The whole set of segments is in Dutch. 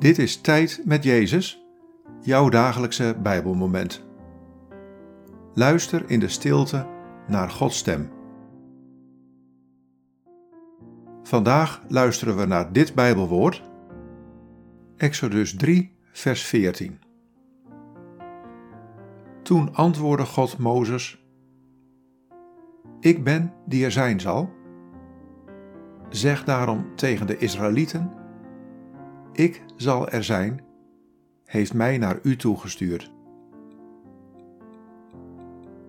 Dit is Tijd met Jezus, jouw dagelijkse Bijbelmoment. Luister in de stilte naar Gods stem. Vandaag luisteren we naar dit Bijbelwoord, Exodus 3, vers 14. Toen antwoordde God Mozes: Ik ben die er zijn zal. Zeg daarom tegen de Israëlieten ik zal er zijn, heeft mij naar u toegestuurd.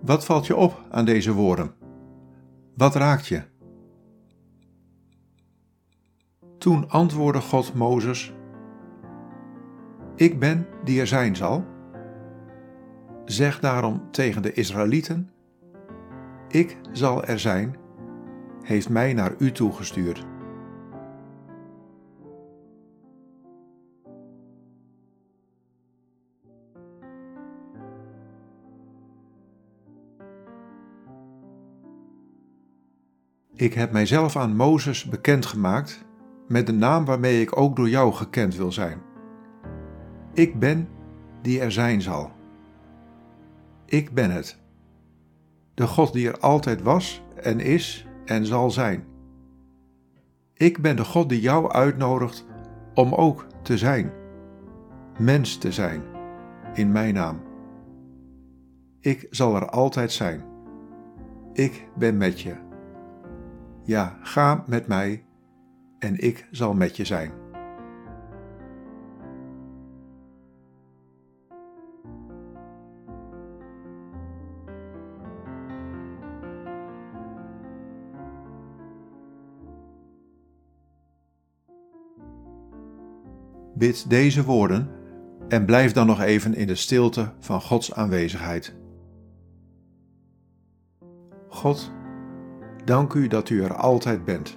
Wat valt je op aan deze woorden? Wat raakt je? Toen antwoordde God Mozes: Ik ben die er zijn zal. Zeg daarom tegen de Israëlieten: Ik zal er zijn, heeft mij naar u toegestuurd. Ik heb mijzelf aan Mozes bekendgemaakt met de naam waarmee ik ook door jou gekend wil zijn. Ik ben die er zijn zal. Ik ben het. De God die er altijd was en is en zal zijn. Ik ben de God die jou uitnodigt om ook te zijn, mens te zijn, in mijn naam. Ik zal er altijd zijn. Ik ben met je. Ja, ga met mij en ik zal met je zijn. Bid deze woorden en blijf dan nog even in de stilte van Gods aanwezigheid. God, Dank u dat u er altijd bent.